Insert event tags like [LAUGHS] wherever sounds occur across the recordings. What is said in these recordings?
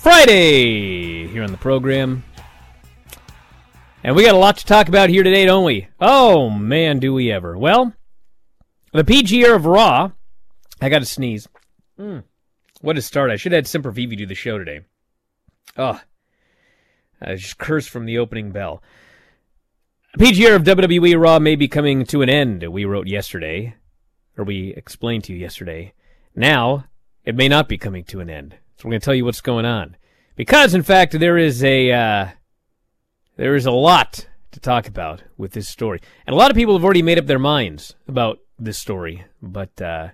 Friday here on the program. And we got a lot to talk about here today, don't we? Oh, man, do we ever. Well, the PG era of Raw. I got to sneeze. Mm. What a start. I should have had Sempervive do the show today. Oh, I just cursed from the opening bell. PG era of WWE Raw may be coming to an end, we wrote yesterday, or we explained to you yesterday. Now, it may not be coming to an end. So we're going to tell you what's going on. Because, in fact, there is a uh, there is a lot to talk about with this story, and a lot of people have already made up their minds about this story. But uh,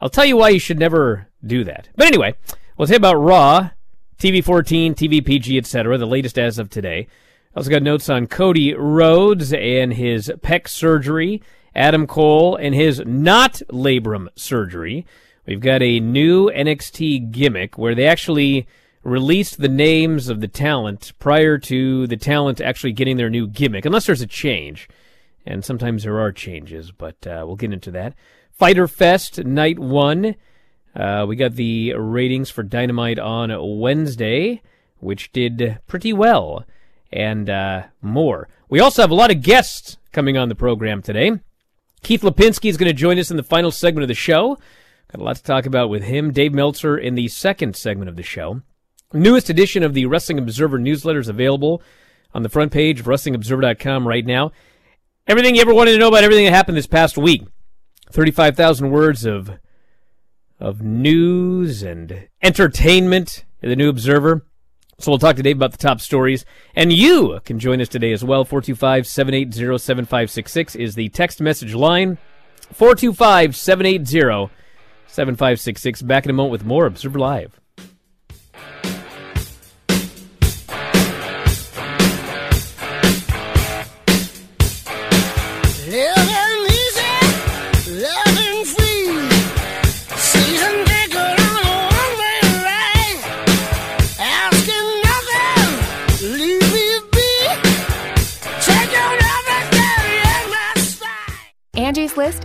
I'll tell you why you should never do that. But anyway, we'll say about Raw, TV 14, TV PG, etc. The latest as of today. I also got notes on Cody Rhodes and his pec surgery, Adam Cole and his not labrum surgery. We've got a new NXT gimmick where they actually released the names of the talent prior to the talent actually getting their new gimmick, unless there's a change. And sometimes there are changes, but uh, we'll get into that. Fyter Fest Night 1. Uh, we got the ratings for Dynamite on Wednesday, which did pretty well, and uh, more. We also have a lot of guests coming on the program today. Keith Lipinski is going to join us in the final segment of the show. Got a lot to talk about with him. Dave Meltzer in the second segment of the show. Newest edition of the Wrestling Observer newsletter is available on the front page of WrestlingObserver.com right now. Everything you ever wanted to know about everything that happened this past week. 35,000 words of, of news and entertainment in the New Observer. So we'll talk today about the top stories. And you can join us today as well. 425 780 7566 is the text message line. 425 780 7566. Back in a moment with more Observer Live.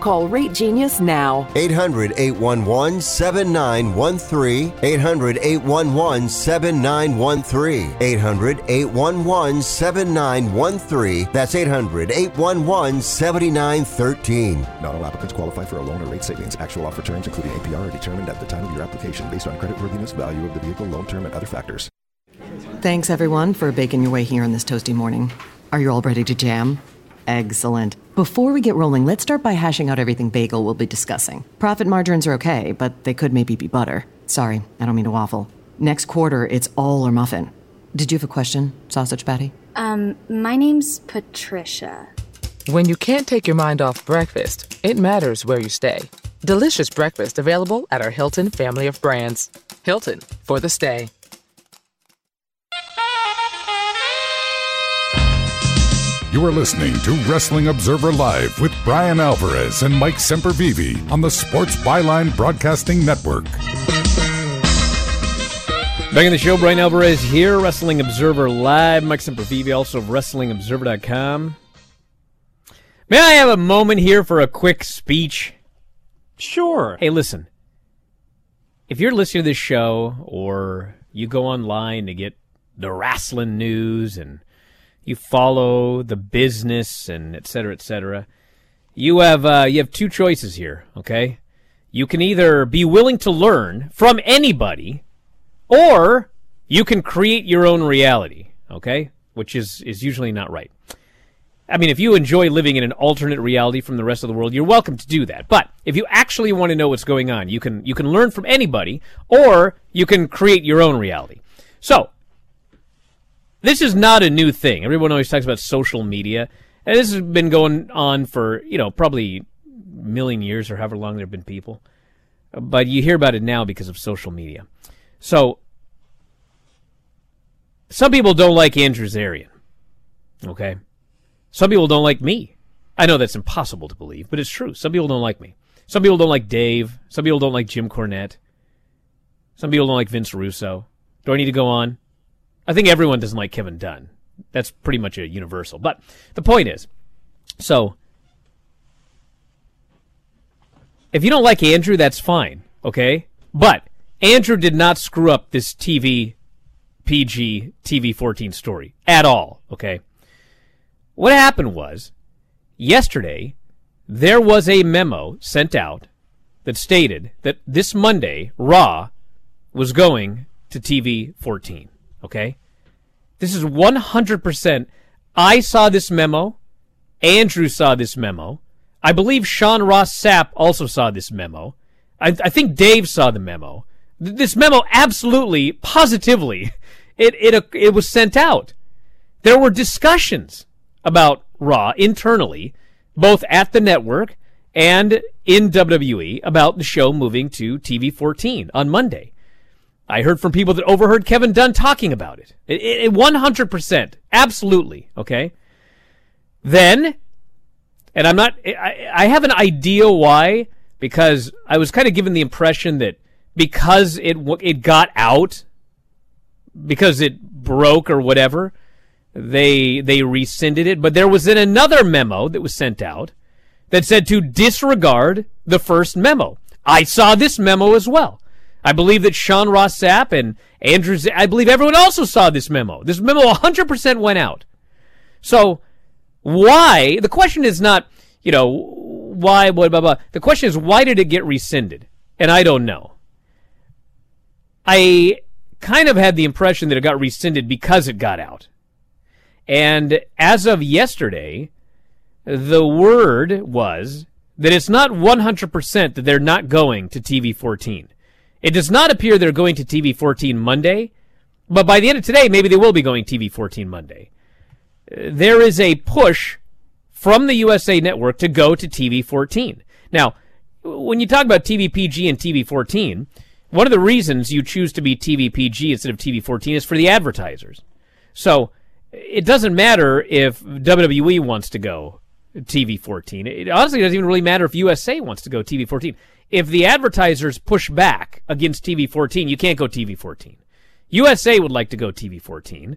Call Rate Genius now. 800 811 7913. 800 811 7913. 800 811 7913. That's 800 811 7913. Not all applicants qualify for a loan or rate savings. Actual offer terms, including APR, are determined at the time of your application based on creditworthiness, value of the vehicle, loan term, and other factors. Thanks, everyone, for baking your way here on this toasty morning. Are you all ready to jam? Excellent. Before we get rolling, let's start by hashing out everything bagel will be discussing. Profit margins are okay, but they could maybe be butter. Sorry, I don't mean to waffle. Next quarter, it's all or muffin. Did you have a question, Sausage Patty? Um, my name's Patricia. When you can't take your mind off breakfast, it matters where you stay. Delicious breakfast available at our Hilton family of brands. Hilton for the stay. You are listening to Wrestling Observer Live with Bryan Alvarez and Mike Sempervive on the Sports Byline Broadcasting Network. Back in the show, Bryan Alvarez here, Wrestling Observer Live. Mike Sempervive, also of WrestlingObserver.com. May I have a moment here for a quick speech? Sure. Hey, listen. If you're listening to this show or you go online to get the wrestling news and you follow the business and et cetera, et cetera, you have uh, you have two choices here. Okay, you can either be willing to learn from anybody, or you can create your own reality. Okay, which is is usually not right. I mean, if you enjoy living in an alternate reality from the rest of the world, you're welcome to do that. But if you actually want to know what's going on, you can you can learn from anybody, or you can create your own reality. So this is not a new thing. Everyone always talks about social media, and this has been going on for you know probably a million years or however long there have been people. But you hear about it now because of social media. So some people don't like Andrew Zarian. Okay. Some people don't like me. I know that's impossible to believe, but it's true. Some people don't like me. Some people don't like Dave. Some people don't like Jim Cornette. Some people don't like Vince Russo. Do I need to go on? I think everyone doesn't like Kevin Dunn. That's pretty much a universal. But the point is, so if you don't like Andrew, that's fine, okay? But Andrew did not screw up this TV PG TV 14 story at all, okay? What happened was yesterday there was a memo sent out that stated that this Monday Raw was going to TV 14. Okay? This is 100%. I saw this memo. Andrew saw this memo. I believe Sean Ross Sapp also saw this memo. I, I think Dave saw the memo. Th- This memo absolutely, positively, [LAUGHS] it, it, it was sent out. There were discussions about Raw internally, both at the network and in WWE, about the show moving to TV 14 on Monday. I heard from people that overheard Kevin Dunn talking about it. It, it, 100%. Absolutely. Okay. Then, and I'm not, I, I have an idea why, because I was kind of given the impression that because it, it got out, because it broke or whatever, they, they rescinded it. But there was then another memo that was sent out that said to disregard the first memo. I saw this memo as well. I believe that Sean Ross Sapp and Andrew, Z- I believe everyone also saw this memo. This memo 100% went out. So why? The question is not, you know, why, blah, blah, blah. The question is, why did it get rescinded? And I don't know. I kind of had the impression that it got rescinded because it got out. And as of yesterday, the word was that it's not 100% that they're not going to TV 14. It does not appear they're going to TV 14 Monday, but by the end of today, maybe they will be going TV 14 Monday. There is a push from the USA Network to go to TV 14. Now, when you talk about TVPG and TV 14, one of the reasons you choose to be TVPG instead of TV 14 is for the advertisers. So it doesn't matter if WWE wants to go TV 14. It honestly doesn't even really matter if USA wants to go TV 14. If the advertisers push back against TV 14, you can't go TV 14. USA would like to go TV 14.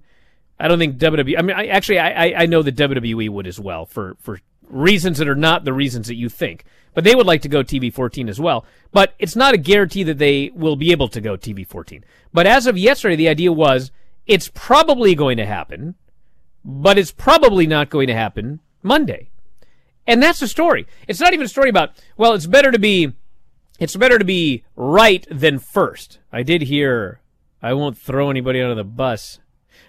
I don't think WWE. I mean, I, actually, I, I know that WWE would as well for for reasons that are not the reasons that you think. But they would like to go TV 14 as well. But it's not a guarantee that they will be able to go TV 14. But as of yesterday, the idea was it's probably going to happen, but it's probably not going to happen Monday. And that's the story. It's not even a story about, well, it's better to be, it's better to be right than first. I did hear, I won't throw anybody under the bus,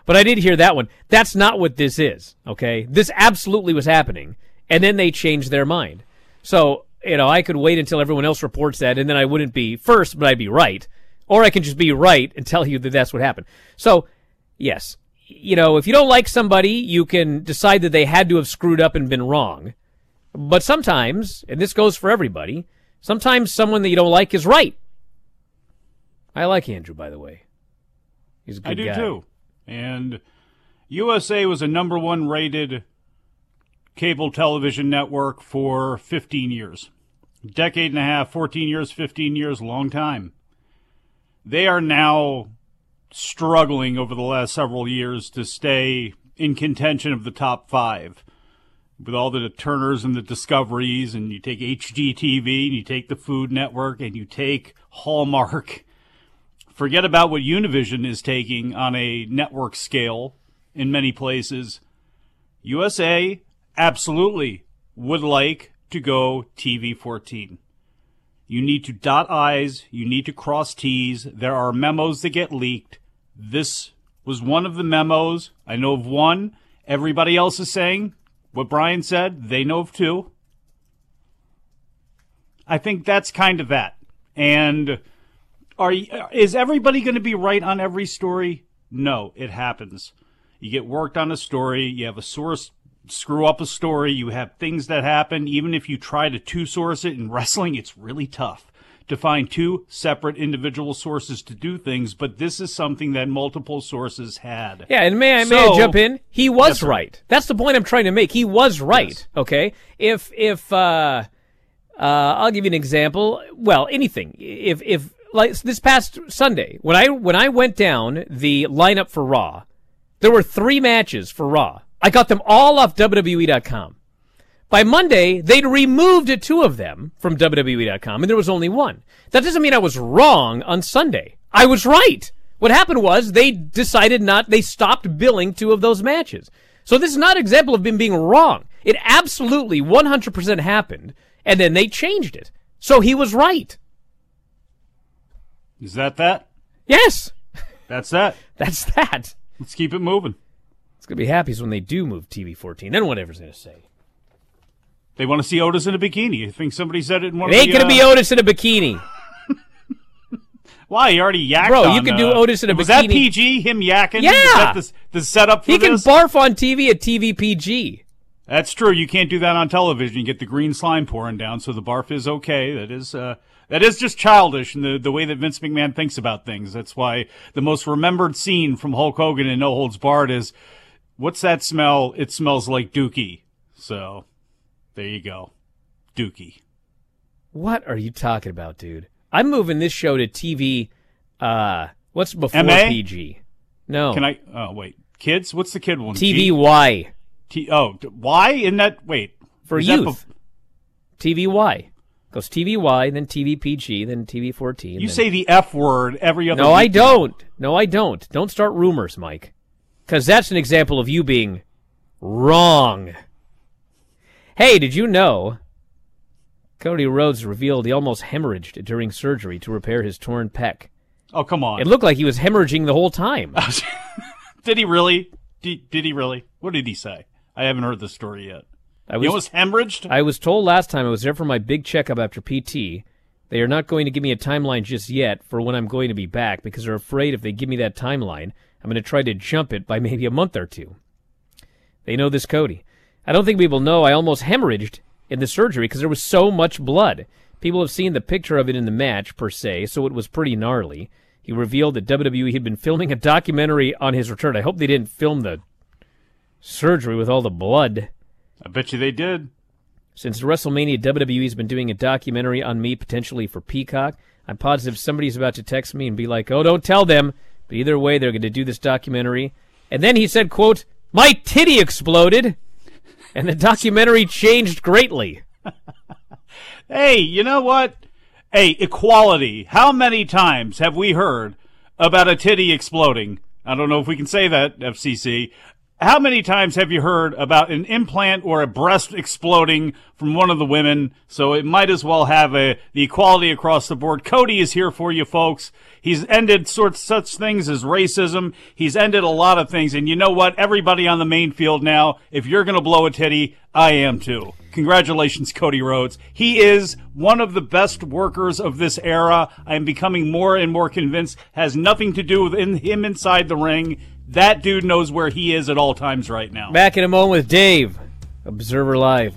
but I did hear that one. That's not what this is, okay? This absolutely was happening, and then they changed their mind. So, you know, I could wait until everyone else reports that, and then I wouldn't be first, but I'd be right. Or I can just be right and tell you that that's what happened. So, yes, you know, if you don't like somebody, you can decide that they had to have screwed up and been wrong. But sometimes, and this goes for everybody, sometimes someone that you don't like is right. I like Andrew, by the way. He's a good guy. I do guy. too. And USA was a number one rated cable television network for 15 years. Decade and a half, 14 years, 15 years, long time. They are now struggling over the last several years to stay in contention of the top five. With all the Turners and the Discoveries, and you take HGTV, and you take the Food Network, and you take Hallmark. Forget about what Univision is taking on a network scale in many places. USA absolutely would like to go TV 14. You need to dot I's, you need to cross T's. There are memos that get leaked. This was one of the memos. I know of one. Everybody else is saying what Bryan said. They know of two. I think that's kind of that. And are you, uh, is everybody going to be right on every story? No, it happens. You get worked on a story, you have a source screw up a story, you have things that happen. Even if you try to two source it in [LAUGHS] wrestling, it's really tough to find two separate individual sources to do things, but this is something that multiple sources had. Yeah, and may I may I jump in? He was Yes, right. That's the point I'm trying to make. He was right. Okay. If if uh, uh, I'll give you an example. Well, anything. If if like this past Sunday when I when I went down the lineup for Raw, there were three matches for Raw. I got them all off WWE.com. By Monday, they'd removed two of them from WWE.com, and there was only one. That doesn't mean I was wrong on Sunday. I was right. What happened was they decided not, they stopped billing two of those matches. So this is not an example of him being wrong. It absolutely 100% happened, and then they changed it. So he was right. Is that that? Yes. That's that. [LAUGHS] That's that. Let's keep it moving. It's going to be happy when they do move TV 14. Then whatever's going to say. They want to see Otis in a bikini. I think somebody said it in one It of ain't the, to be uh, Otis in a bikini. [LAUGHS] Why? He already yacked Bro, you can could do uh, Otis in a bikini. Was that. PG? Him yakking? Yeah. Is that the, the setup for He can this? barf on TV at TVPG. That's true. You can't do that on television. You get the green slime pouring down, so the barf is okay. That is uh, that is just childish in the, the way that Vince McMahon thinks about things. That's why the most remembered scene from Hulk Hogan in No Holds Barred is, "What's that smell? It smells like Dookie." So, there you go, Dookie. What are you talking about, dude? I'm moving this show to TV. Uh, what's before MA? PG? No. Can I? Oh wait, kids. What's the kid one? TVY T, oh, why? In that wait for is youth. TVY. Goes TVY, then TVPG, then TV14. You then- say the F word every other No, I don't. No, I don't. Don't start rumors, Mike. Because that's an example of you being wrong. Hey, did you know Cody Rhodes revealed he almost hemorrhaged during surgery to repair his torn pec? Oh, come on. It looked like he was hemorrhaging the whole time. [LAUGHS] Did he really? Did, did he really? What did he say? I haven't heard the story yet. I he almost hemorrhaged? I was told last time I was there for my big checkup after PT. They are not going to give me a timeline just yet for when I'm going to be back because they're afraid if they give me that timeline, I'm going to try to jump it by [LAUGHS] maybe a month or two. They know this Cody. I don't think people know I almost hemorrhaged in the surgery because there was so much blood. People have seen the picture of it in the match, per se, so it was pretty gnarly. He revealed that WWE had been filming a documentary on his return. I hope they didn't film the surgery with all the blood. I bet you they did. Since WrestleMania, WWE's been doing a documentary on me, potentially for Peacock. I'm positive somebody's about to text me and be like, "Oh, don't tell them." But either way, they're going to do this documentary. And then he said, "quote My titty exploded," and the documentary changed greatly. [LAUGHS] Hey, you know what? Hey, equality. How many times have we heard about a titty exploding? I don't know if we can say that, FCC. How many times have you heard about an implant or a breast exploding from one of the women? So it might as well have a, the equality across the board. Cody is here for you folks. He's ended sorts such things as racism. He's ended a lot of things. And you know what? Everybody on the main field now, if you're going to blow a titty, I am too. Congratulations, Cody Rhodes. He is one of the best workers of this era. I am becoming more and more convinced has nothing to do with in him inside the ring. That dude knows where he is at all times right now. Back in a moment with Dave, Observer Live.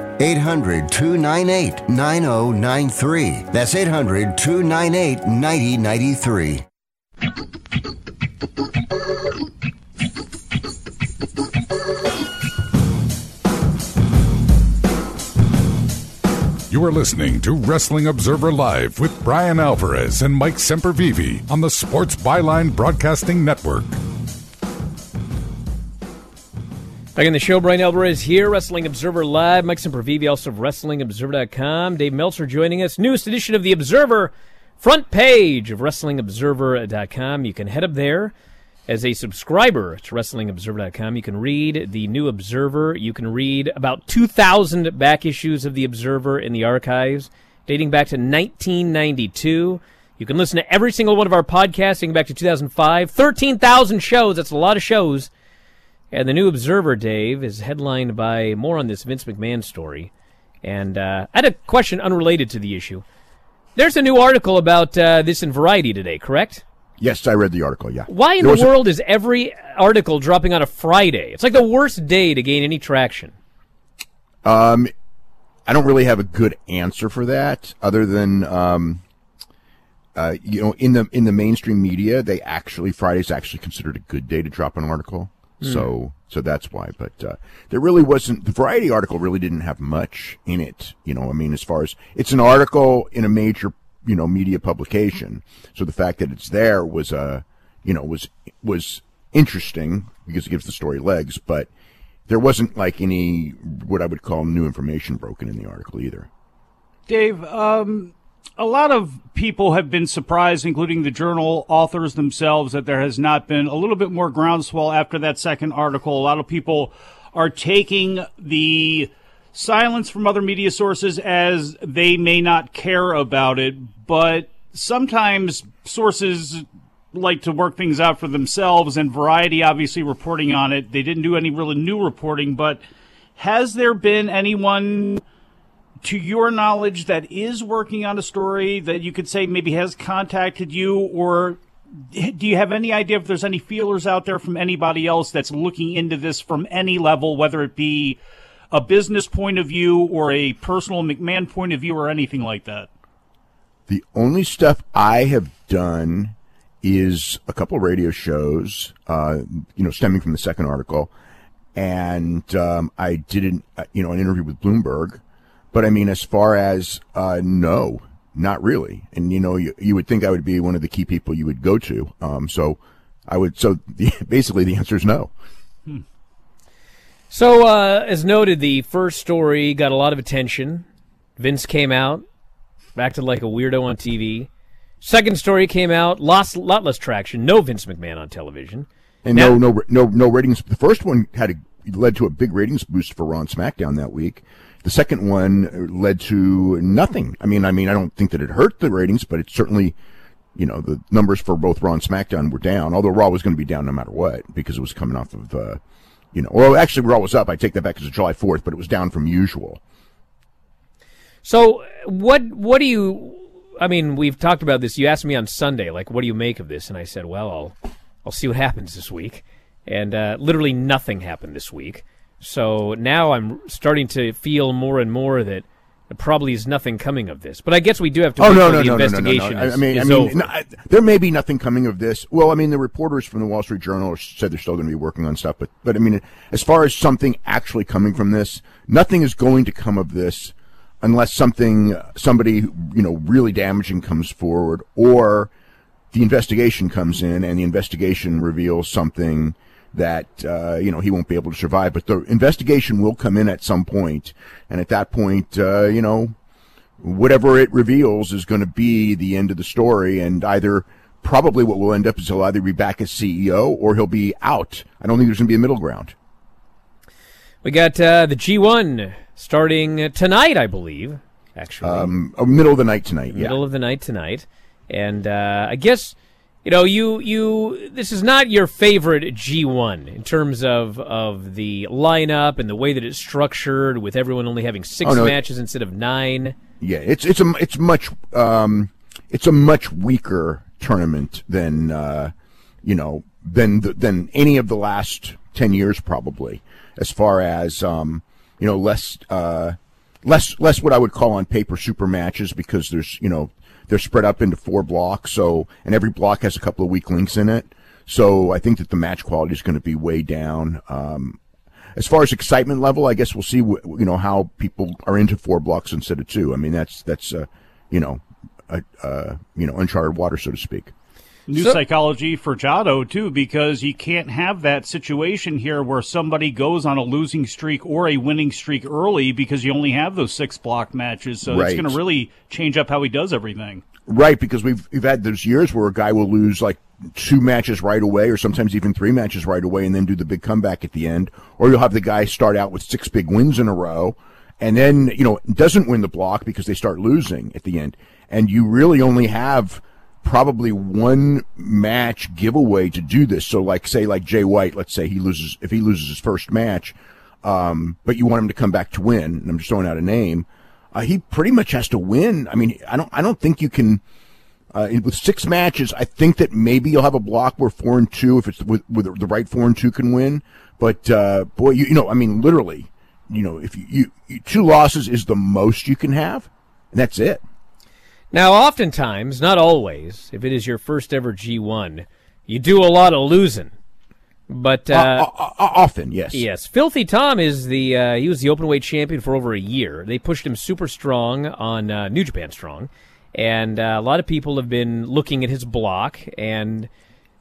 800 298 9093. That's 800 298 9093. You are listening to Wrestling Observer Live with Bryan Alvarez and Mike Sempervive on the Sports Byline Broadcasting Network. Back in the show, Bryan Alvarez here, Wrestling Observer Live. Mike Sempervive, also of WrestlingObserver.com. Dave Meltzer joining us. Newest edition of The Observer, front page of WrestlingObserver.com. You can head up there as a subscriber to WrestlingObserver.com. You can read the new Observer. You can read about 2,000 back issues of The Observer in the archives dating back to 1992. You can listen to every single one of our podcasts dating back to 2005. 13,000 shows. That's a lot of shows. And the new Observer, Dave, is headlined by more on this Vince McMahon story. And uh, I had a question unrelated to the issue. There's a new article about uh, this in Variety today, correct? Yes, I read the article. Yeah. Why in There the was a- world is every article dropping on a Friday? It's like the worst day to gain any traction. Um, I don't really have a good answer for that, other than um, uh, you know, in the in the mainstream media, they actually Friday's actually considered a good day to drop an article. Hmm. So so that's why. But uh, there really wasn't the Variety article really didn't have much in it. You know, I mean, as far as it's an article in a major you know media publication, so the fact that it's there was uh, you know was was interesting because it gives the story legs, but there wasn't like any what I would call new information broken in the article either. Dave, um, a lot of people have been surprised, including the journal authors themselves, that there has not been a little bit more groundswell after that second article. A lot of people are taking the silence from other media sources as they may not care about it, but sometimes sources like to work things out for themselves, and Variety obviously reporting on it. They didn't do any really new reporting, but has there been anyone to your knowledge that is working on a story that you could say maybe has contacted you or do you have any idea if there's any feelers out there from anybody else that's looking into this from any level whether it be a business point of view or a personal McMahon point of view or anything like that The only stuff I have done is a couple radio shows, uh, you know, stemming from the second article, and um, I did an, uh, you know an interview with Bloomberg. But I mean, as far as uh, no, not really. And you know, you, you would think I would be one of the key people you would go to. Um, so I would. So [LAUGHS] the, basically, the answer is no. So, uh, as noted, the first story got a lot of attention. Vince came out, acted like a weirdo on TV. Second story came out, lost lot less traction. No Vince McMahon on television. And Now- no, no, no, no ratings. The first one had a, led to a big ratings boost for Raw and SmackDown that week. The second one led to nothing. I mean, I mean, I don't think that it hurt the ratings, but it certainly, you know, the numbers for both Raw and SmackDown were down. Although Raw was going to be down no matter what because it was coming off of, uh, you know, well, actually Raw was up. I take that back because it's July Fourth, but it was down from usual. So, what what do you? I mean, we've talked about this. You asked me on Sunday, like, what do you make of this? And I said, well, I'll I'll see what happens this week. And uh, literally nothing happened this week. So now I'm starting to feel more and more that there probably is nothing coming of this. But I guess we do have to. Oh no, no, the no, no, no, no, investigation no. I I mean, I mean, no, I, there may be nothing coming of this. Well, I mean, the reporters from the Wall Street Journal said they're still going to be working on stuff, but but I mean, as far as something actually coming from this, nothing is going to come of this unless something somebody you know really damaging comes forward or the investigation comes in and the investigation reveals something that uh, you know he won't be able to survive. But the investigation will come in at some point, and at that point, uh, you know, whatever it reveals is going to be the end of the story, and either probably what will end up is he'll either be back as CEO or he'll be out. I don't think there's going to be a middle ground. We got uh, the G1 starting tonight, I believe. Actually, Um, uh, middle of the night tonight. Yeah. middle of the night tonight, and uh, I guess you know, you you this is not your favorite G1 in terms of of the lineup and the way that it's structured, with everyone only having six Oh, no, it- matches instead of nine. Yeah, it's it's a it's much um, it's a much weaker tournament than uh, you know than the, than any of the last ten years probably, as far as um, you know less uh, less less what I would call on paper super matches because there's you know they're spread up into four blocks so and every block has a couple of weak links in it. So I think that the match quality is going to be way down. Um, as far as excitement level, I guess we'll see. You know how people are into four blocks instead of two. I mean, that's that's uh, you know, uh, you know, uncharted water, so to speak. New psychology for Jado too, because you can't have that situation here where somebody goes on a losing streak or a winning streak early because you only have those six block matches. So it's going to really change up how he does everything. Right, because we've we've had those years where a guy will lose like two matches right away, or sometimes even three matches right away, and then do the big comeback at the end. Or you'll have the guy start out with six big wins in a row, and then you know doesn't win the block because they start losing at the end, and you really only have probably one match giveaway to do this. So, like say like Jay White, let's say he loses if he loses his first match, um, but you want him to come back to win, and I'm just throwing out a name. Uh, he pretty much has to win. I mean, I don't, I don't think you can. Uh, with six matches, I think that maybe you'll have a block where four and two, if it's with, with the right four and two, can win. But uh, boy, you, you know, I mean, literally, you know, if you, you, you two losses is the most you can have, and that's it. Now, oftentimes, not always, if it is your first ever G1, you do a lot of losing. But uh, Uh, uh, often, yes. Yes, Filthy Tom is the uh, he was the open weight champion for over a year. They pushed him super strong on uh, New Japan Strong, and uh, a lot of people have been looking at his block. And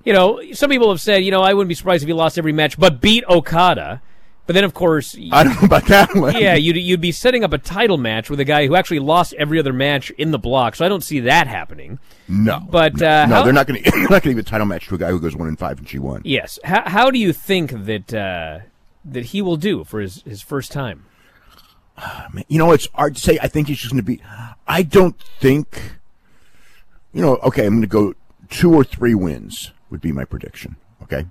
you know, some people have said, you know, I wouldn't be surprised if he lost every match, but beat Okada. But then, of course, [LAUGHS] I don't know about that one. yeah, you'd you'd be setting up a title match with a guy who actually lost every other match in the block. So I don't see that happening. No, But no, uh, no, how- they're not going [LAUGHS] to. Not going to give a title match to a guy who goes one and five and G one. Yes. How how do you think that uh, that he will do for his, his first time? You know, it's hard to say. I think he's just going to be. I don't think. You know, okay, I'm going to go two or three wins would be my prediction. Okay.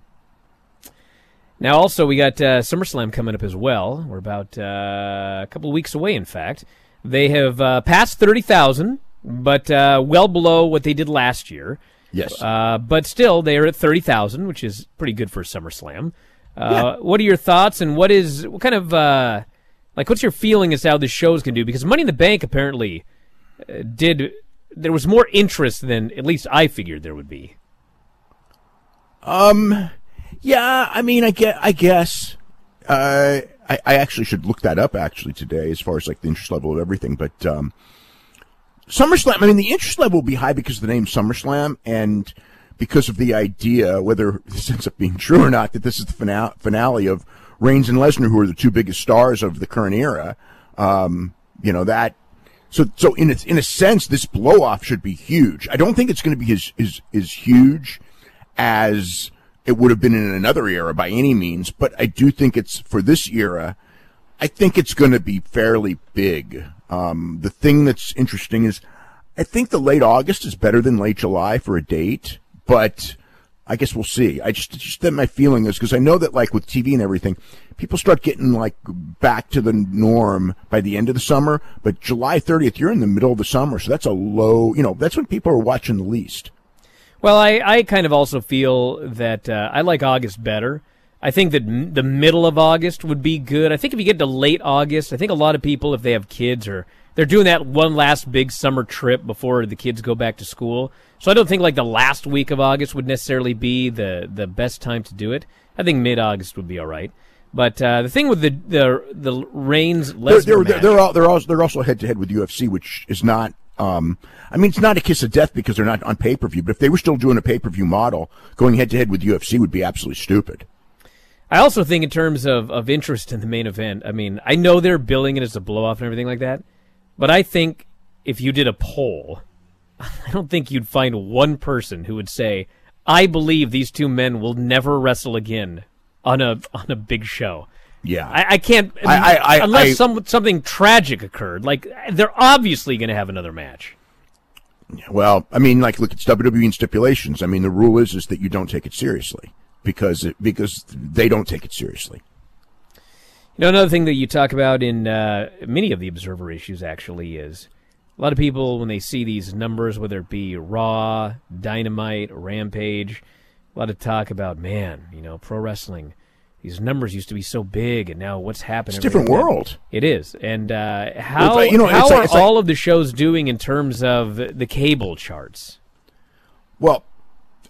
Now, also, we got uh, SummerSlam coming up as well. We're about uh, a couple of weeks away, in fact. They have uh, passed 30,000, but uh, well below what they did last year. Yes. Uh, but still, they are at 30,000, which is pretty good for SummerSlam. Uh, Yeah. What are your thoughts, and what is, what kind of, uh, like, what's your feeling as to how this shows can do? Because Money in the Bank apparently did, there was more interest than at least I figured there would be. Um, yeah, I mean, I get, I guess, uh, I, I actually should look that up actually today as far as like the interest level of everything, but, um, SummerSlam, I mean, the interest level will be high because of the name SummerSlam and because of the idea, whether this ends up being true or not, that this is the finale, of Reigns and Lesnar, who are the two biggest stars of the current era. Um, you know, that, so, so in a, in a sense, this blow off should be huge. I don't think it's going to be as, as, as huge as it would have been in another era by any means, but I do think it's for this era. I think it's going to be fairly big. Um, the thing that's interesting is I think the late August is better than late July for a date, but I guess we'll see. I just, just that my feeling is because I know that like with TV and everything, people start getting like back to the norm by the end of the summer, but July 30th, you're in the middle of the summer. So that's a low, you know, that's when people are watching the least. Well, I, I kind of also feel that uh, I like August better. I think that m- the middle of August would be good. I think if you get to late August, I think a lot of people, if they have kids or they're doing that one last big summer trip before the kids go back to school. So I don't think like the last week of August would necessarily be the, the best time to do it. I think mid August would be all right. But uh, the thing with the the the Reigns They're, they're, match, they're, all, they're, also, they're also head to head with UFC, which is not, um, I mean, it's not a kiss of death because they're not on pay per view, but if they were still doing a pay per view model, going head to head with UFC would be absolutely stupid. I also think in terms of, of interest in the main event, I mean, I know they're billing it as a blow off and everything like that, but I think if you did a poll, [LAUGHS] I don't think you'd find one person who would say, I believe these two men will never wrestle again on a on a big show. Yeah. I, I can't I- I- unless some something tragic occurred. Like they're obviously going to have another match. Well, I mean, like look, it's WWE and stipulations. I mean, the rule is is that you don't take it seriously because it, because they don't take it seriously. You know, another thing that you talk about in uh, many of the observer issues actually is a lot of people when they see these numbers, whether it be Raw, Dynamite, Rampage, a lot of talk about man, you know, pro wrestling. These numbers used to be so big, and now what's happening? It's a different world. It is, and uh, how like- you know, how it's like- are it's like- all of the shows doing in terms of the cable charts? Well,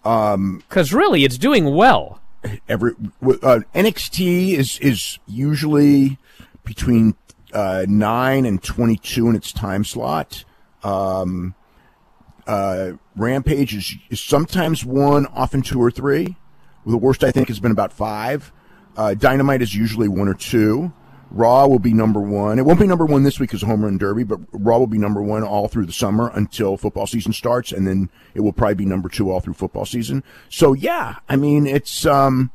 um, because really, it's doing well. Every uh, NXT is is usually between uh, nine and twenty two in its time slot. Um, uh, Rampage is, is sometimes one, often two or three. The worst I think has been about five. Uh, Dynamite is usually one or two. Raw will be number one. It won't be number one this week as Home Run Derby, but Raw will be number one all through the summer until football season starts, and then it will probably be number two all through football season. So yeah, I mean it's um,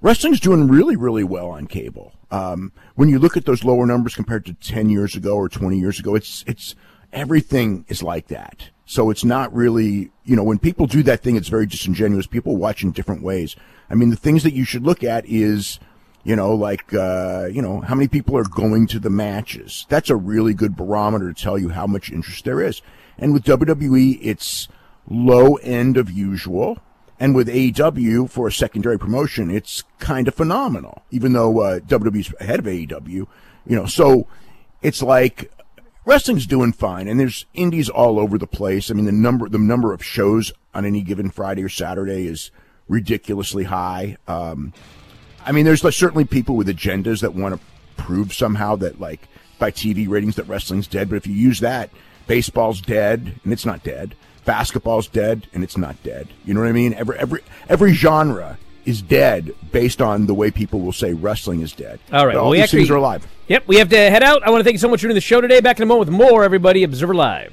wrestling's doing really really well on cable. Um, when you look at those lower numbers compared to ten years ago or twenty years ago, it's it's everything is like that. So it's not really, you know, when people do that thing, it's very disingenuous. People watch in different ways. I mean, the things that you should look at is, you know, like, uh, you know, how many people are going to the matches. That's a really good barometer to tell you how much interest there is. And with WWE, it's low end of usual. And with AEW for a secondary promotion, it's kind of phenomenal, even though uh, WWE's ahead of AEW, you know, so it's like wrestling's doing fine and there's indies all over the place. I mean, the number, the number of shows on any given Friday or Saturday is ridiculously high. Um, I mean, there's certainly people with agendas that want to prove somehow that like by TV ratings that wrestling's dead. But if you use that, baseball's dead and it's not dead. Basketball's dead and it's not dead. You know what I mean? Every every every genre is dead based on the way people will say wrestling is dead. All right, But well, all we these actually things are alive. Yep, we have to head out. I want to thank you so much for doing the show today. Back in a moment with more. Everybody, Observer Live.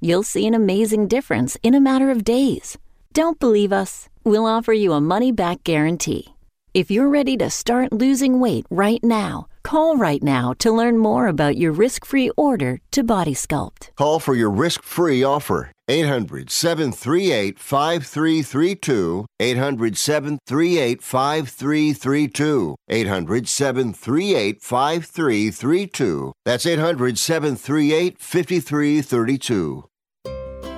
You'll see an amazing difference in a matter of days. Don't believe us? We'll offer you a money back guarantee. If you're ready to start losing weight right now, call right now to learn more about your risk free order to Body Sculpt. Call for your risk free offer. 800 738 5332. 800 738 5332. 800 738 5332. That's 800 738 5332.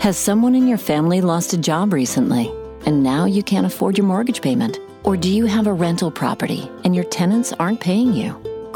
Has someone in your family lost a job recently and now you can't afford your mortgage payment? Or do you have a rental property and your tenants aren't paying you?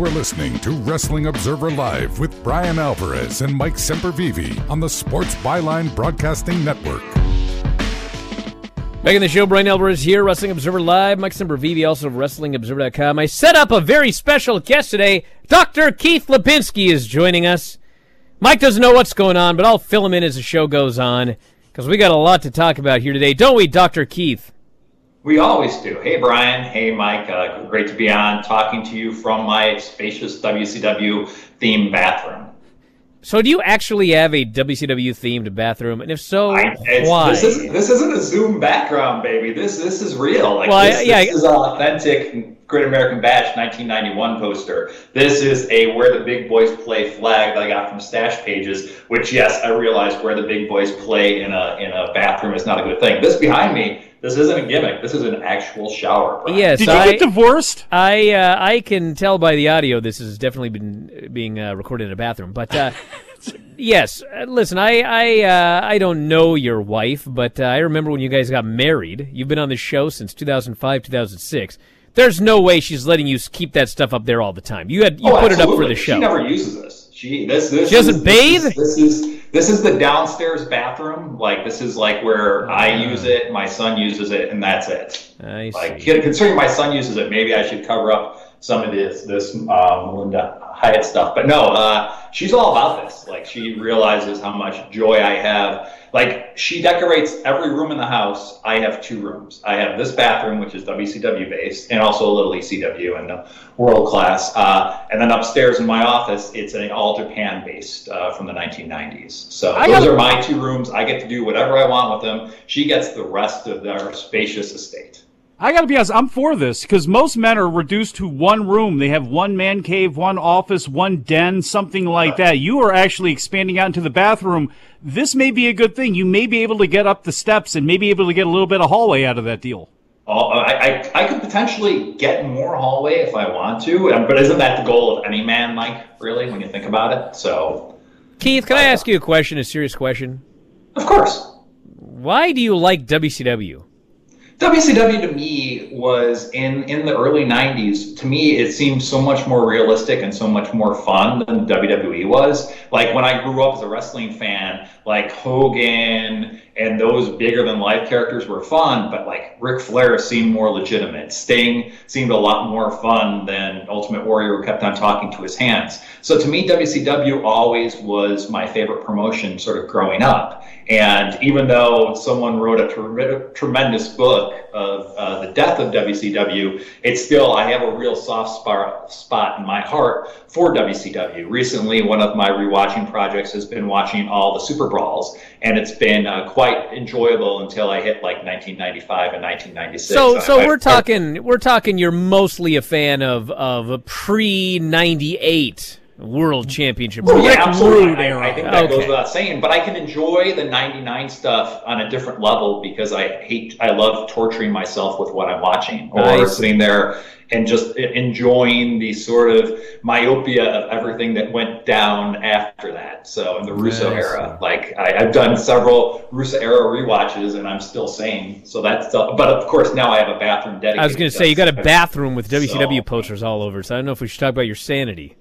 You are listening to Wrestling Observer Live with Bryan Alvarez and Mike Sempervive on the Sports Byline Broadcasting Network. Back in the show, Bryan Alvarez here, Wrestling Observer Live. Mike Sempervive, also of WrestlingObserver.com. I set up a very special guest today. Dr. Keith Lipinski is joining us. Mike doesn't know what's going on, but I'll fill him in as the show goes on because we got a lot to talk about here today, don't we, Dr. Keith? We always do. Hey, Bryan. Hey, Mike. Uh, great to be on, talking to you from my spacious WCW themed bathroom. So, do you actually have a WCW themed bathroom? And if so, I, why? This, is, this isn't a Zoom background, baby. This this is real. Like Well, I- this, yeah, this is an authentic Great American Bash 1991 poster. This is a Where the Big Boys Play flag that I got from Stash Pages. Which, yes, I realize Where the Big Boys Play in a in a bathroom is not a good thing. This behind me, this isn't a gimmick. This is an actual shower. Bryan. Yes, Did you I, get divorced? I uh, I can tell by the audio this has definitely been being uh, recorded in a bathroom. But uh, [LAUGHS] yes, uh, listen, I I uh, I don't know your wife, but uh, I remember when you guys got married. You've been on the show since 2005, 2006. There's no way she's letting you keep that stuff up there all the time. You had you Oh, put it up for the show. She never uses this. She this this She doesn't is- bathe? This is, this is this is the downstairs bathroom. Like this is like where I use it, my son uses it, and that's it. Ah. I Like see. considering my son uses it, maybe I should cover up some of this this uh, Melinda Hyatt stuff. But no, uh, she's all about this. Like she realizes how much joy I have. Like she decorates every room in the house. I have two rooms. I have this bathroom, which is WCW based, and also a little ECW and world class. Uh, and then upstairs in my office, it's an all Japan based uh, from the 1990s. So I those are my two rooms. I get to do whatever I want with them. She gets the rest of our spacious estate. I got to be honest, I'm for this because most men are reduced to one room. They have one man cave, one office, one den, something like that. You are actually expanding out into the bathroom. This may be a good thing. You may be able to get up the steps and maybe able to get a little bit of hallway out of that deal. Oh, I, I, I could potentially get more hallway if I want to, um, but isn't that the goal of any man, Mike? Really, when you think about it. So, Keith, can I ask you a question? A serious question. Of course. Why do you like WCW? WCW to me was in in the early '90s. To me, it seemed so much more realistic and so much more fun than WWE was. Like when I grew up as a wrestling fan, like Hogan and those bigger than life characters were fun, but like Ric Flair seemed more legitimate. Sting seemed a lot more fun than Ultimate Warrior, who kept on talking to his hands. So to me, WCW always was my favorite promotion, sort of growing up. And even though someone wrote a ter- tremendous book of uh, the death of WCW, it's still, I have a real soft spot, spot in my heart for WCW. Recently, one of my rewatching projects has been watching all the Super Brawls, and it's been uh, quite enjoyable until I hit like 1995 and 1996. So, I- so I- we're talking, we're talking. You're mostly a fan of of a pre '98 World Championship, Oh, yeah, absolutely. Rude I- I, think that goes without saying, but I can enjoy the '99 stuff on a different level because I hate, I love torturing myself with what I'm watching, or I see. sitting there and just enjoying the sort of myopia of everything that went down after that. So in the Russo I era, like I, I've done several Russo era rewatches, and I'm still sane. So that's, still, but of course now I have a bathroom dedicated. I was going to to say you got a bathroom with WCW So- posters all over. So I don't know if we should talk about your sanity.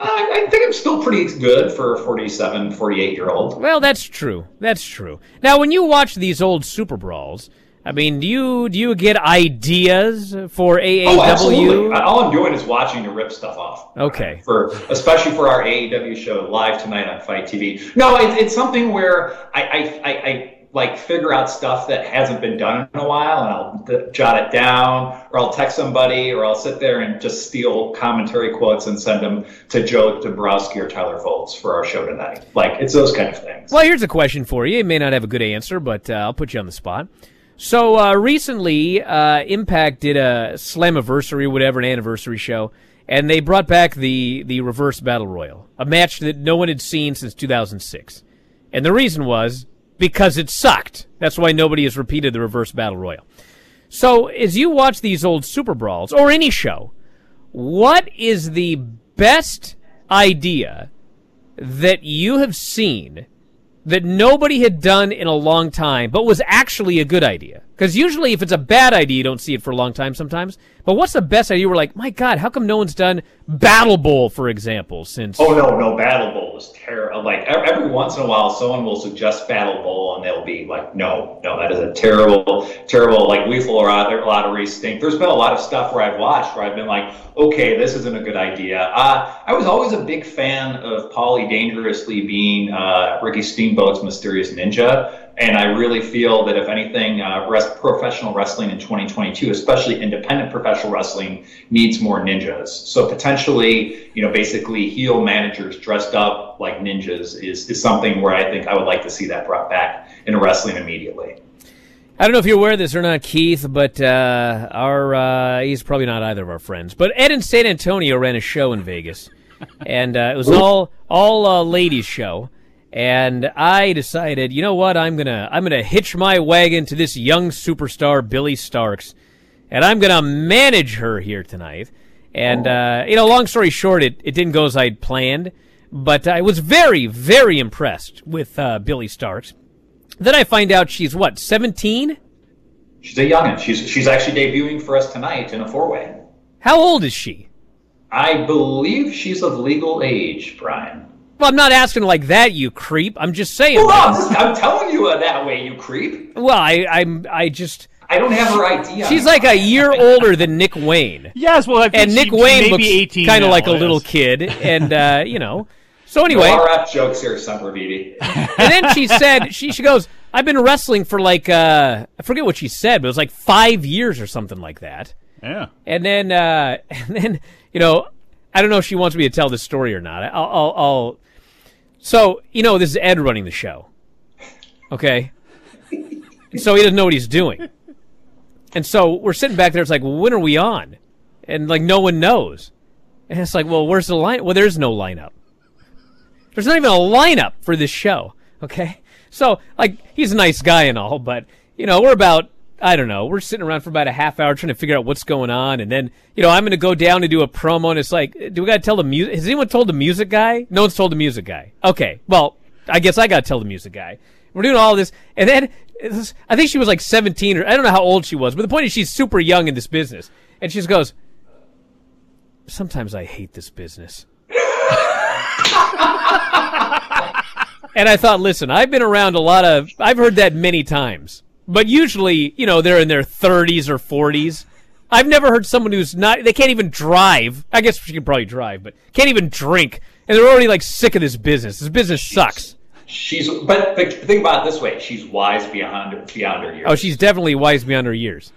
I, I think I'm still pretty good for a 47, 48 year old. Well, that's true. That's true. Now, when you watch these old Super Brawls, I mean, do you do you get ideas for AAW? Oh, absolutely. All I'm doing is watching to rip stuff off. Okay. For especially for our AAW show live tonight on FITE TV. No, it's, it's something where I, I, I, I like figure out stuff that hasn't been done in a while, and I'll d- jot it down, or I'll text somebody, or I'll sit there and just steal commentary quotes and send them to Joe Dombrowski or Tyler Foltz for our show tonight. Like it's those kind of things. Well, here's a question for you. It may not have a good answer, but uh, I'll put you on the spot. So uh, recently, uh, Impact did a Slammiversary, whatever, an anniversary show, and they brought back the the Reverse Battle Royal, a match that no one had seen since 2006. And the reason was because it sucked. That's why nobody has repeated the Reverse Battle Royal. So as you watch these old Super Brawls or any show, what is the best idea that you have seen that nobody had done in a long time, but was actually a good idea? Because usually, if it's a bad idea, you don't see it for a long time sometimes. But what's the best idea? We're like, my God, how come no one's done Battle Bowl, for example, since. Oh no, no, Battle Bowl was terrible. Like every once in a while, someone will suggest Battle Bowl, and they'll be like, "No, no, that is a terrible, terrible like lethal lottery, stink." There's been a lot of stuff where I've watched where I've been like, "Okay, this isn't a good idea." Uh, I was always a big fan of Paulie Dangerously being uh, Ricky Steamboat's mysterious ninja. And I really feel that if anything, uh, rest, professional wrestling in 2022, especially independent professional wrestling, needs more ninjas. So potentially, you know, basically heel managers dressed up like ninjas is, is something where I think I would like to see that brought back into wrestling immediately. I don't know if you're aware of this or not, Keith, but uh, our uh, he's probably not either of our friends. But Ed in San Antonio ran a show in Vegas, and uh, it was all all uh, ladies show. And I decided, you know what? I'm gonna I'm gonna hitch my wagon to this young superstar Billy Starks, and I'm gonna manage her here tonight. And uh, you know, long story short, it, it didn't go as I'd planned, but I was very very impressed with uh, Billy Starks. Then I find out she's what 17. She's a youngin. She's she's actually debuting for us tonight in a four way. How old is she? I believe she's of legal age, Bryan. Well, I'm not asking like that, you creep. I'm just saying. Well, I'm, I'm telling you uh, that way, you creep. Well, I, I'm, I just. I don't have her ID. on She's like a year [LAUGHS] older than Nick Wayne. Yes, well, I think and she- Nick she Wayne be looks 18 kind of like a little kid, and uh, [LAUGHS] you know. So anyway, No RF jokes here, Sempervive. and then she said she she goes, "I've been wrestling for like uh, I forget what she said, but it was like five years or something like that." Yeah. And then uh, [LAUGHS] and then you know, I don't know if she wants me to tell this story or not. I'll, I'll, I'll so you know, this is Ed running the show, okay? so he doesn't know what he's doing, and so we're sitting back there. It's like, well, when are we on? And like, no one knows. And it's like, well, where's the line? Well, there's no lineup. There's not even a lineup for this show. Okay, so like, he's a nice guy and all, but you know, we're about I don't know. We're sitting around for about a half hour trying to figure out what's going on, and then you know I'm going to go down and do a promo, and it's like, do we got to tell the music? Has anyone told the music guy? No one's told the music guy. Okay, well, I guess I got to tell the music guy. We're doing all this, and then it's- I think she was like 17 or I don't know how old she was, but the point is she's super young in this business, and she just goes, "Sometimes I hate this business." [LAUGHS] And I thought, listen, I've been around a lot of, I've heard that many times. But usually, you know, they're in their 30s or 40s. I've never heard someone who's not, they can't even drive. I guess she can probably drive, but can't even drink. And they're already like sick of this business. This business sucks. She's but, but think about it this way: she's wise beyond beyond her years. Oh, she's definitely wise beyond her years.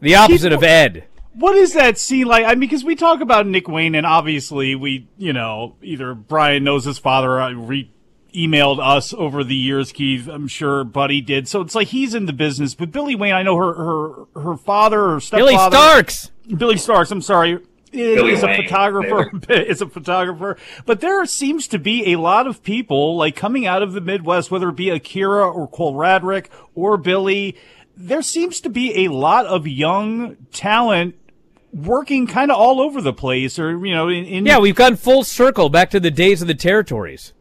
The opposite of Ed. What is that scene like? I mean, because we talk about Nick Wayne, and obviously we, you know, either Bryan knows his father, uh, re- emailed us over the years. Keith, I'm sure Buddy did. So it's like he's in the business. But Billy Wayne, I know her, her, her father or stepfather, Billy Starks. Billy Starks. I'm sorry. Billy Is a photographer. [LAUGHS] Is a photographer. But there seems to be a lot of people like coming out of the Midwest, whether it be Akira or Cole Radrick or Billy. There seems to be a lot of young talent working kind of all over the place, or you know, in, in Yeah, we've gone full circle back to the days of the territories.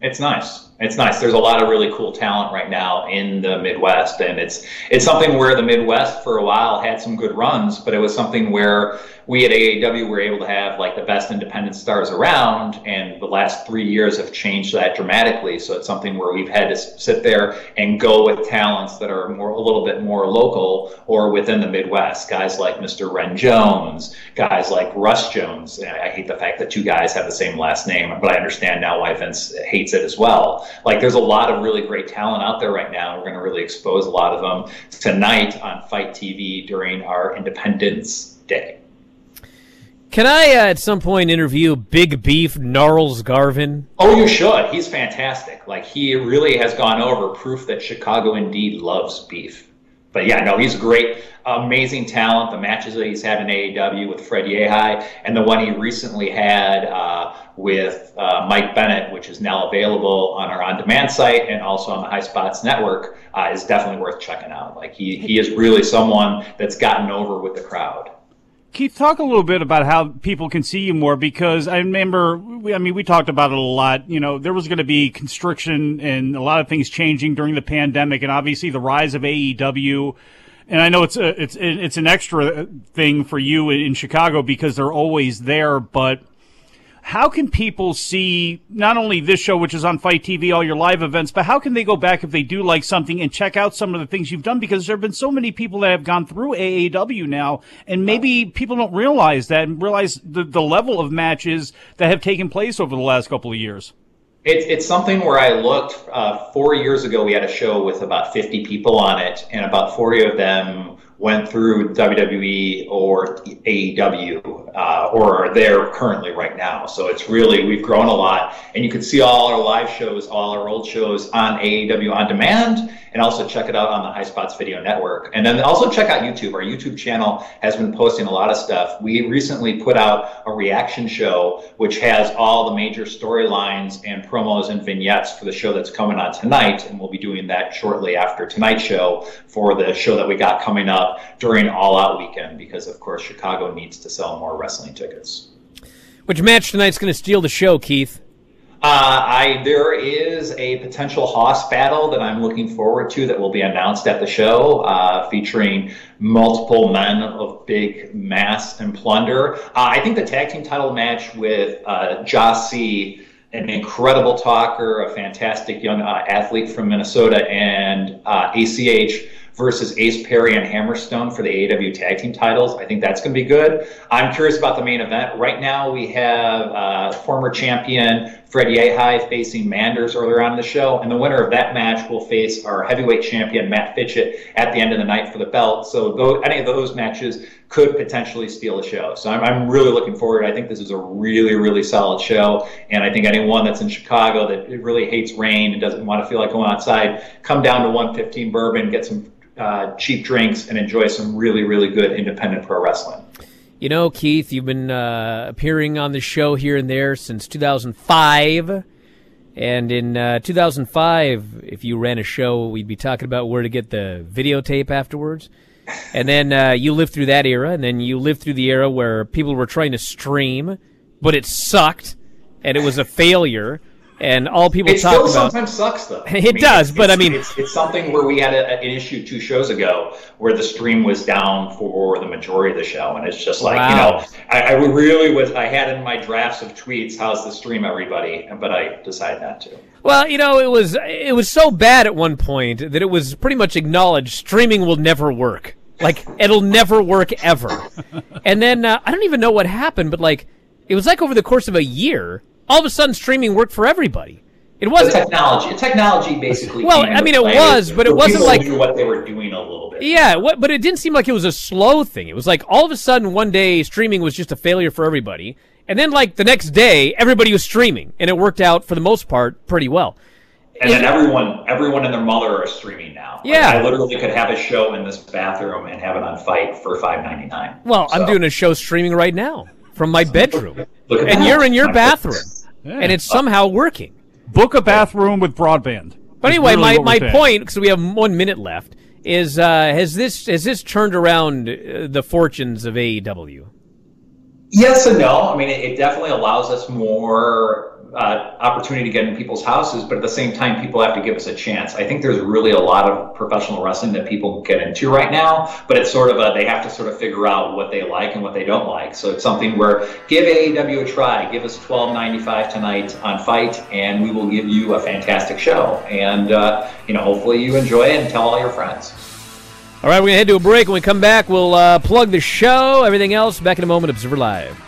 It's nice. It's nice. There's a lot of really cool talent right now in the Midwest, and it's it's something where the Midwest for a while had some good runs, but it was something where we at AAW were able to have like the best independent stars around, and the last three years have changed that dramatically. So it's something where we've had to sit there and go with talents that are more a little bit more local or within the Midwest. Guys like Mr. Ren Jones, guys like Russ Jones. I hate the fact that two guys have the same last name, but I understand now why Vince hates it as well. Like there's a lot of really great talent out there right now. We're going to really expose a lot of them tonight on FITE TV during our Independence Day. Can I uh, at some point interview Big Beef Gnarls Garvin? Oh, you should. He's fantastic. Like he really has gone over proof that Chicago indeed loves beef. But yeah, no, he's great, amazing talent. The matches that he's had in AAW with Fred Yehi, and the one he recently had uh, with uh, Mike Bennett, which is now available on our on-demand site and also on the Highspots Network, uh, is definitely worth checking out. Like he he is really someone that's gotten over with the crowd. Keith, talk a little bit about how people can see you more because I remember, I mean, we talked about it a lot. You know, there was going to be constriction and a lot of things changing during the pandemic, and obviously the rise of AEW. And I know it's a, it's it's an extra thing for you in Chicago because they're always there, but how can people see not only this show, which is on FITE TV, all your live events, but how can they go back if they do like something and check out some of the things you've done? Because there have been so many people that have gone through AAW now, and maybe people don't realize that and realize the, the level of matches that have taken place over the last couple of years. It's, it's something where I looked uh, four years ago. We had a show with about 50 people on it, and about 40 of them went through WWE or AEW uh, or are there currently right now. So it's really, we've grown a lot. And you can see all our live shows, all our old shows on AAW On Demand and also check it out on the Highspots Video Network. And then also check out YouTube. Our YouTube channel has been posting a lot of stuff. We recently put out a reaction show, which has all the major storylines and promos and vignettes for the show that's coming on tonight. And we'll be doing that shortly after tonight's show for the show that we got coming up during All Out weekend, because of course, Chicago needs to sell more wrestling tickets. Which match tonight's going to steal the show, Keith? Uh, I there is a potential Hoss battle that I'm looking forward to that will be announced at the show, uh, featuring multiple men of big mass and plunder. Uh, I think the tag team title match with uh, Jah-C, an incredible talker, a fantastic young uh, athlete from Minnesota, and uh, ACH versus Ace Perry and Hammerstone for the AAW tag team titles. I think that's going to be good. I'm curious about the main event. Right now, we have uh, former champion Fred Yehi facing Manders earlier on in the show, and the winner of that match will face our heavyweight champion Matt Fitchett at the end of the night for the belt. So though, any of those matches could potentially steal a show. So I'm, I'm really looking forward. I think this is a really, really solid show, and I think anyone that's in Chicago that really hates rain and doesn't want to feel like going outside, come down to 115 Bourbon, get some uh, cheap drinks and enjoy some really, really good independent pro wrestling. You know, Keith, you've been uh, appearing on the show here and there since 2005. And in uh, 2005, if you ran a show, we'd be talking about where to get the videotape afterwards. And then uh, you lived through that era, and then you lived through the era where people were trying to stream, but it sucked, and it was a failure and all people it talk still about. sometimes sucks though. [LAUGHS] It I mean, does, but I mean- it's, it's something where we had a, an issue two shows ago where the stream was down for the majority of the show, and it's just like you know, I, I really was. I had in my drafts of tweets, "How's the stream, everybody?" But I decided not to. Well, you know, it was it was so bad at one point that it was pretty much acknowledged streaming will never work. Like it'll never work ever. [LAUGHS] and then uh, I don't even know what happened, but like it was like over the course of a year, all of a sudden streaming worked for everybody. It wasn't. technology, technology basically. Well, I mean, it was, but it wasn't like- knew what they were doing a little bit. Yeah, what, but it didn't seem like it was a slow thing. It was like all of a sudden one day streaming was just a failure for everybody, and then like the next day everybody was streaming, and it worked out for the most part pretty well. And then everyone, everyone and their mother are streaming now. Like, Yeah. I literally could have a show in this bathroom and have it on FITE for five ninety nine. Well, I'm doing a show streaming right now from my bedroom, and that. you're in your bathroom, Yeah. and it's somehow working. Book a bathroom with broadband. But anyway, really my, my point, because we have one minute left, is uh, has this has this turned around uh, the fortunes of AAW? Yes and no. I mean, it, it definitely allows us more uh, opportunity to get in people's houses, but at the same time, people have to give us a chance. I think there's really a lot of professional wrestling that people get into right now, but it's sort of a they have to sort of figure out what they like and what they don't like. So it's something where give AAW a try. Give us twelve ninety five tonight on FITE, and we will give you a fantastic show. And uh, you know, hopefully you enjoy it and tell all your friends. All right, we're gonna head to a break. When we come back, we'll uh, plug the show. Everything else back in a moment. Observer Live.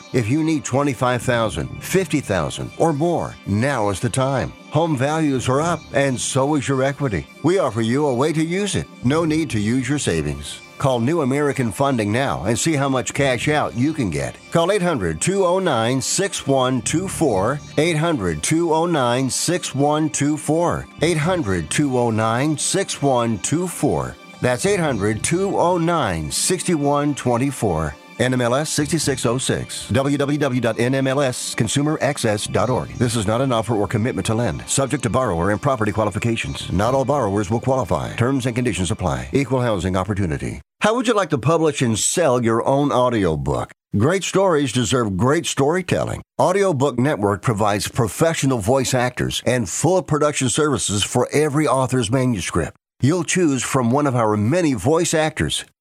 If you need 25,000, 50,000 or more, now is the time. Home values are up and so is your equity. We offer you a way to use it. No need to use your savings. Call New American Funding now and see how much cash out you can get. Call 800 209 6124. 800 209 6124. 800 209 6124. That's 800 209 6124. NMLS 6606. www.nmlsconsumeraccess.org. This is not an offer or commitment to lend. Subject to borrower and property qualifications. Not all borrowers will qualify. Terms and conditions apply. Equal housing opportunity. How would you like to publish and sell your own audiobook? Great stories deserve great storytelling. Audiobook Network provides professional voice actors and full production services for every author's manuscript. You'll choose from one of our many voice actors.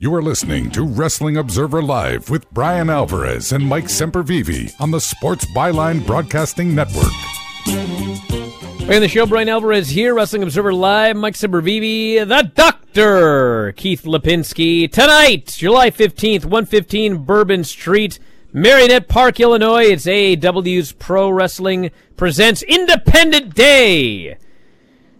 You are listening to Wrestling Observer Live with Bryan Alvarez and Mike Sempervive on the Sports Byline Broadcasting Network. In the show. Bryan Alvarez here, Wrestling Observer Live. Mike Sempervive, the Doctor, Keith Lipinski. Tonight, July 15th, 115 Bourbon Street, Merrionette Park, Illinois. It's AAW's Pro Wrestling presents Independent Day.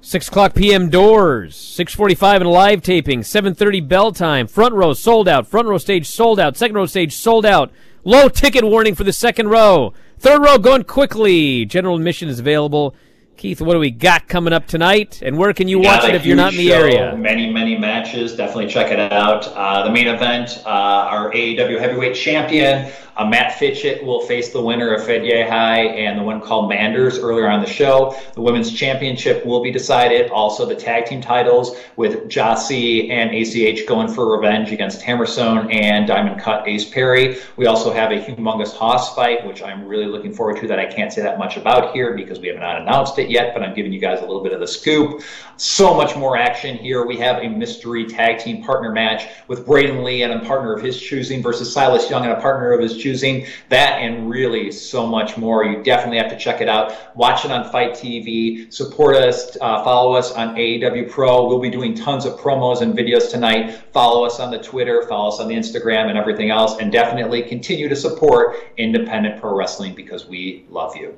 6 o'clock p.m. doors, 6.45 and live taping, 7.30 bell time, front row sold out, front row stage sold out, second row stage sold out, low ticket warning for the second row, third row going quickly, general admission is available. Keith, what do we got coming up tonight, and where can you watch it if you're not in the show, area? Many, many matches. Definitely check it out. Uh, the main event, uh, our AAW heavyweight champion, uh, Matt Fitchett, will face the winner of Fred Yehi and the one called Manders earlier on the show. The women's championship will be decided. Also, the tag team titles with Jah-C and ACH going for revenge against Hammerstone and Diamond Cut Ace Perry. We also have a humongous Hoss fight, which I'm really looking forward to that I can't say that much about here because we have not announced it yet, but I'm giving you guys a little bit of the scoop. So much more action here. We have a mystery tag team partner match with Braden Lee and a partner of his choosing versus Silas Young and a partner of his choosing. That and really so much more. You definitely have to check it out. Watch it on FITE TV. Support us. Uh, follow us on AAW Pro. We'll be doing tons of promos and videos tonight. Follow us on the Twitter. Follow us on the Instagram and everything else. And definitely continue to support independent pro wrestling because we love you.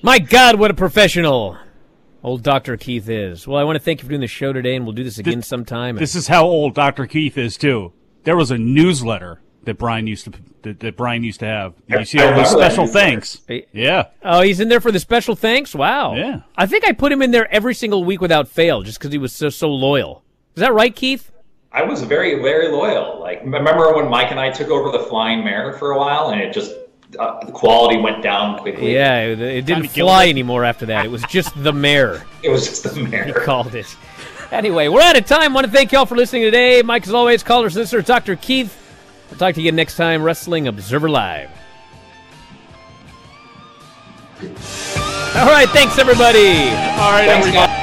My God, what a professional old Dr. Keith is. Well, I want to thank you for doing the show today, and we'll do this again sometime. This is how old Dr. Keith is, too. There was a newsletter that Bryan used to that, that Bryan used to have. You see all those special thanks. Yeah. Oh, he's in there for the special thanks. Wow. Yeah. I think I put him in there every single week without fail, just because he was so so loyal. Is that right, Keith? I was very, very loyal. Like, remember when Mike and I took over the Flying Mare for a while, and it just uh, the quality went down quickly. Yeah, it, it didn't fly it. anymore after that. It was just the mayor. [LAUGHS] It was just the mayor. He mare. called it. Anyway, we're out of time. Want to thank y'all for listening today. Mike, as always, caller sister, Dr. Keith. We'll talk to you next time. Wrestling Observer Live. All right, thanks everybody. All right, everybody.